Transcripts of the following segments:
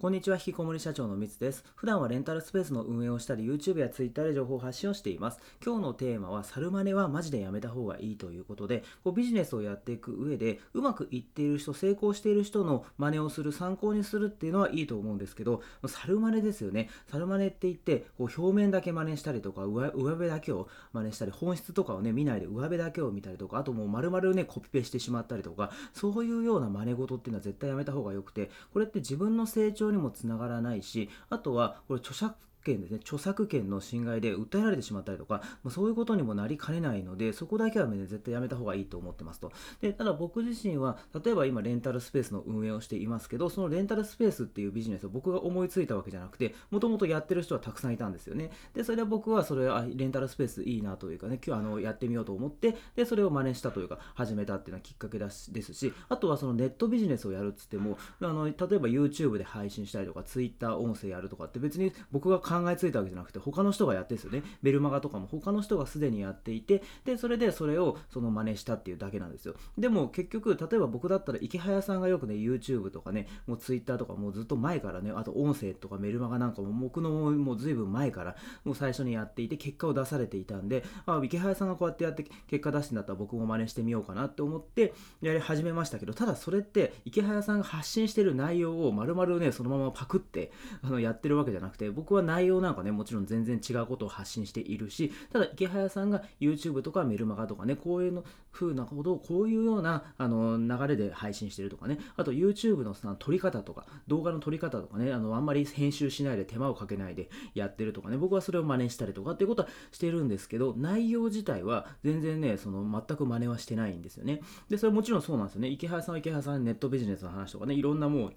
こんにちは、引きこもり社長のみつです。普段はレンタルスペースの運営をしたり、YouTube や Twitter で情報発信をしています。今日のテーマは、サルマネはマジでやめた方がいいということで、こうビジネスをやっていく上で、うまくいっている人、成功している人の真似をする、参考にするっていうのはいいと思うんですけど、サルマネですよね。サルマネって言って、こう表面だけ真似したりとか、上辺だけを真似したり、本質とかをね、見ないで上辺だけを見たりとか、あともう丸々ね、コピペしてしまったりとか、そういうような真似事っていうのは絶対やめた方が良くて、これって自分の成長にもつながらないないしあとはこれ著作権ですね、著作権の侵害で訴えられてしまったりとか、まあ、そういうことにもなりかねないので、そこだけは、ね、絶対やめた方がいいと思ってますと。で、ただ僕自身は、例えば今レンタルスペースの運営をしていますけど、そのレンタルスペースっていうビジネスを僕が思いついたわけじゃなくて、もともとやってる人はたくさんいたんですよね。で、それで僕はそれ、あ、レンタルスペースいいなというかね、今日あのやってみようと思って、で、それを真似したというか、始めたっていうのはきっかけですし、あとはそのネットビジネスをやるっつっても、あの、例えば YouTube で配信したりとか、Twitter 音声やるとかって別に僕が考えついたわけじゃなくて、他の人がやってですよね。ベルマガとかも他の人がすでにやっていてでそれでそれをその真似したっていうだけなんですよ。でも結局例えば僕だったら池早さんがよくね YouTube とかねもう Twitter とかもうずっと前からねあと音声とかメルマガなんかも僕のもう随分前からもう最初にやっていて結果を出されていたんであ池早さんがこうやってやって結果出してんだったら僕も真似してみようかなって思ってやり始めましたけどただそれって池早さんが発信してる内容を丸々ねそのままパクってあのやってるわけじゃなくて僕は内内容なんかねもちろん全然違うことを発信しているしただ池早さんが YouTube とかメルマガとかねこういうの風なことをこういうようなあの流れで配信してるとかねあと YouTube のさ撮り方とか動画の撮り方とかねあのあんまり編集しないで手間をかけないでやってるとかね僕はそれを真似したりとかっていうことはしてるんですけど内容自体は全然ねその全く真似はしてないんですよね。でそれもちろんそうなんですよね。池早さんは池早さんネットビジネスの話とかねいろんなもう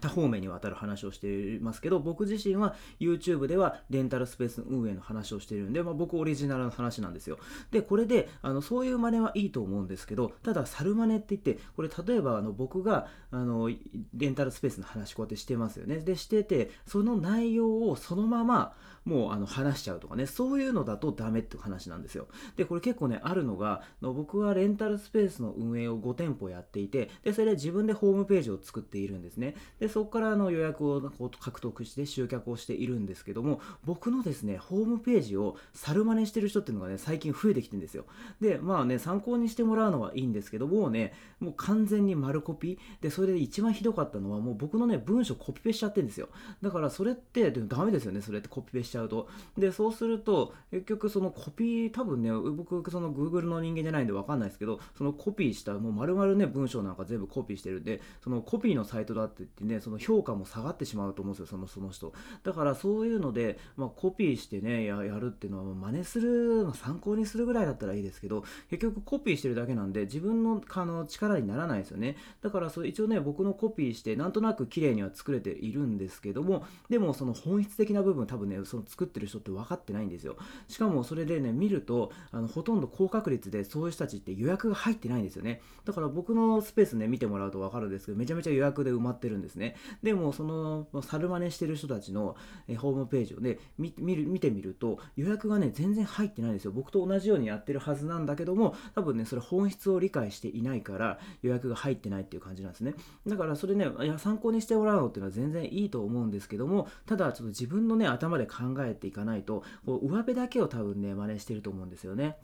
多方面にわたる話をしていますけど、僕自身は YouTube ではレンタルスペース運営の話をしているんで、まあ、僕オリジナルの話なんですよ。で、これで、あの、そういう真似はいいと思うんですけど、ただ、猿真似って言って、これ例えばあの僕が、あの、レンタルスペースの話こうやってしてますよね。で、してて、その内容をそのまま、もうあの話しちゃうとかね、そういうのだとダメって話なんですよ。で、これ結構ね、あるのが、僕はレンタルスペースの運営を5店舗やっていて、で、それで自分でホームページを作っているんですね。で、でそこからの予約を獲得して集客をしているんですけども、僕のですね、ホームページを猿真似してる人っていうのがね、最近増えてきてるんですよ。で、まあね、参考にしてもらうのはいいんですけど、もうね、もう完全に丸コピー。で、それで一番ひどかったのは、もう僕のね、文章コピペしちゃってるんですよ。だからそれってでも、ダメですよね、それってコピペしちゃうと。で、そうすると、結局そのコピー、多分ね、僕、その Google の人間じゃないんでわかんないですけど、そのコピーした、もう丸々ね、文章なんか全部コピーしてるんで、そのコピーのサイトだって言ってね、その評価も下がってしまうと思うんですよ、そのその人。だからそういうので、まあ、コピーしてねや、るっていうのは、真似する、参考にするぐらいだったらいいですけど、結局コピーしてるだけなんで、自分のあの力にならないですよね。だからそれ一応ね、僕のコピーして、なんとなく綺麗には作れているんですけども、でもその本質的な部分、多分ね、その作ってる人って分かってないんですよ。しかもそれでね、見ると、あのほとんど高確率でそういう人たちって予約が入ってないんですよね。だから僕のスペースね、見てもらうと分かるんですけど、めちゃめちゃ予約で埋まってるんですね。ね。でも、その、猿真似してる人たちの、えホームページをね見る見てみると予約がね全然入ってないんですよ。僕と同じようにやってるはずなんだけども多分ねそれ本質を理解していないから予約が入ってないっていう感じなんですね。だからそれねいや参考にしてもらうのっていうのは全然いいと思うんですけどもただちょっと自分のね頭で考えていかないとこう上辺だけを多分ね真似してると思うんですよね。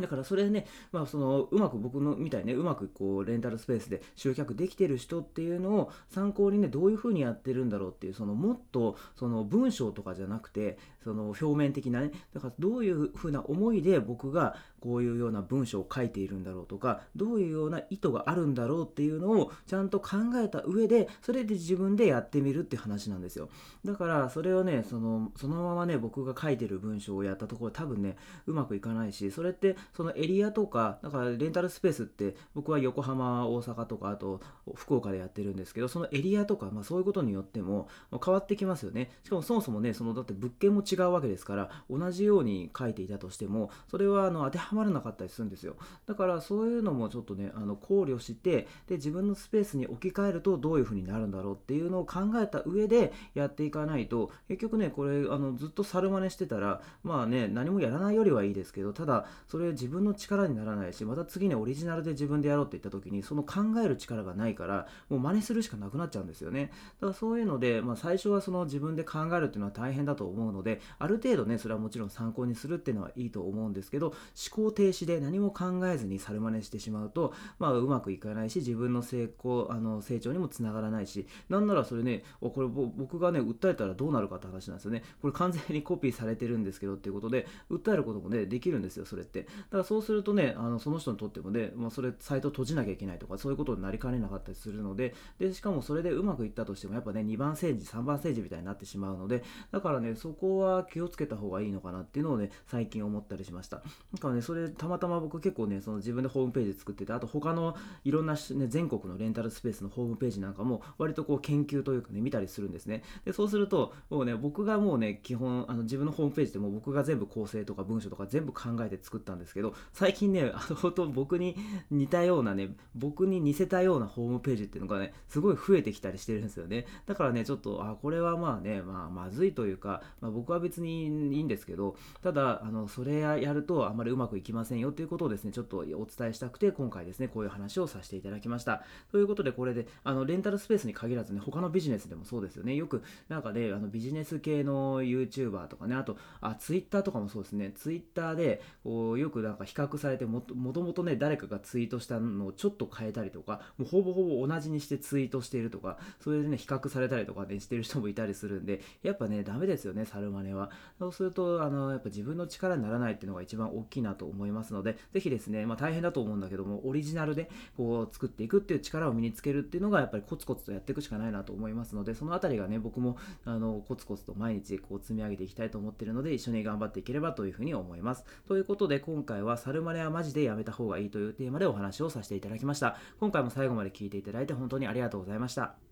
だからそれね、まあ、そのうまく僕のみたいにね、うまくこうレンタルスペースで集客できてる人っていうのを参考にね、どういうふうにやってるんだろうっていう、そのもっとその文章とかじゃなくて、その表面的なね、だからどういうふうな思いで僕がこういうような文章を書いているんだろうとか、どういうような意図があるんだろうっていうのをちゃんと考えた上で、それで自分でやってみるって話なんですよ。だからそれをね、そのそのままね、僕が書いてる文章をやったところ多分ね、うまくいかないし、それってそのエリアとか、だからレンタルスペースって僕は横浜、大阪とか、あと福岡でやってるんですけど、そのエリアとか、まあそういうことによっても変わってきますよね。しかもそもそもね、そのだって物件も違うわけですから、同じように書いていたとしても、それはあの当てははまらなかったりするんですよ。だからそういうのもちょっとね、あの考慮して、で、自分のスペースに置き換えるとどういう風になるんだろうっていうのを考えた上でやっていかないと、結局ね、これ、あのずっと猿真似してたら、まあね、何もやらないよりはいいですけど、ただ、それ自分の力にならないしまた次にオリジナルで自分でやろうって言った時にその考える力がないからもう真似するしかなくなっちゃうんですよねだからそういうので、まあ、最初はその自分で考えるっていうのは大変だと思うのである程度ねそれはもちろん参考にするっていうのはいいと思うんですけど思考停止で何も考えずに猿真似してしまうと、まあ、うまくいかないし自分の成功あの成長にもつながらないしなんならそれねこれ僕がね訴えたらどうなるかって話なんですよね。これ完全にコピーされてるんですけどっていうことで訴えることもねできるんですよそれって。だからそうするとねあのその人にとってもね、まあ、それサイト閉じなきゃいけないとかそういうことになりかねなかったりするのででしかもそれでうまくいったとしてもやっぱね2番政治3番政治みたいになってしまうのでだからねそこは気をつけた方がいいのかなっていうのをね最近思ったりしました。だからねそれたまたま僕結構ねその自分でホームページ作っててあと他のいろんな、ね、全国のレンタルスペースのホームページなんかも割とこう研究というかね見たりするんですね。でそうするともうね僕がもうね基本あの自分のホームページでも僕が全部構成とか文章とか全部考えて作ったんですけど最近ねあの本当僕に似たようなね僕に似せたようなホームページっていうのがねすごい増えてきたりしてるんですよね。だからねちょっとあこれはまあねまあまずいというか、まあ、僕は別にいいんですけどただあのそれやるとあまりうまくいきませんよということをですねちょっとお伝えしたくて今回ですねこういう話をさせていただきました。ということでこれであのレンタルスペースに限らずね他のビジネスでもそうですよね。よくなんかねあのビジネス系の YouTuber とかねあとあ Twitter とかもそうですね。Twitter でこうよくなんか比較されてもともとね誰かがツイートしたのをちょっと変えたりとかもうほぼほぼ同じにしてツイートしているとかそれでね比較されたりとかねしてる人もいたりするんでやっぱねダメですよね猿真似は。そうするとあのやっぱ自分の力にならないっていうのが一番大きいなと思いますのでぜひですね、まあ、大変だと思うんだけどもオリジナルでこう作っていくっていう力を身につけるっていうのがやっぱりコツコツとやっていくしかないなと思いますのでその辺りがね僕もあのコツコツと毎日こう積み上げていきたいと思ってるので一緒に頑張っていければというふうに思います。ということで今回は猿マネはマジでやめた方がいいというテーマでお話をさせていただきました。今回も最後まで聞いていただいて本当にありがとうございました。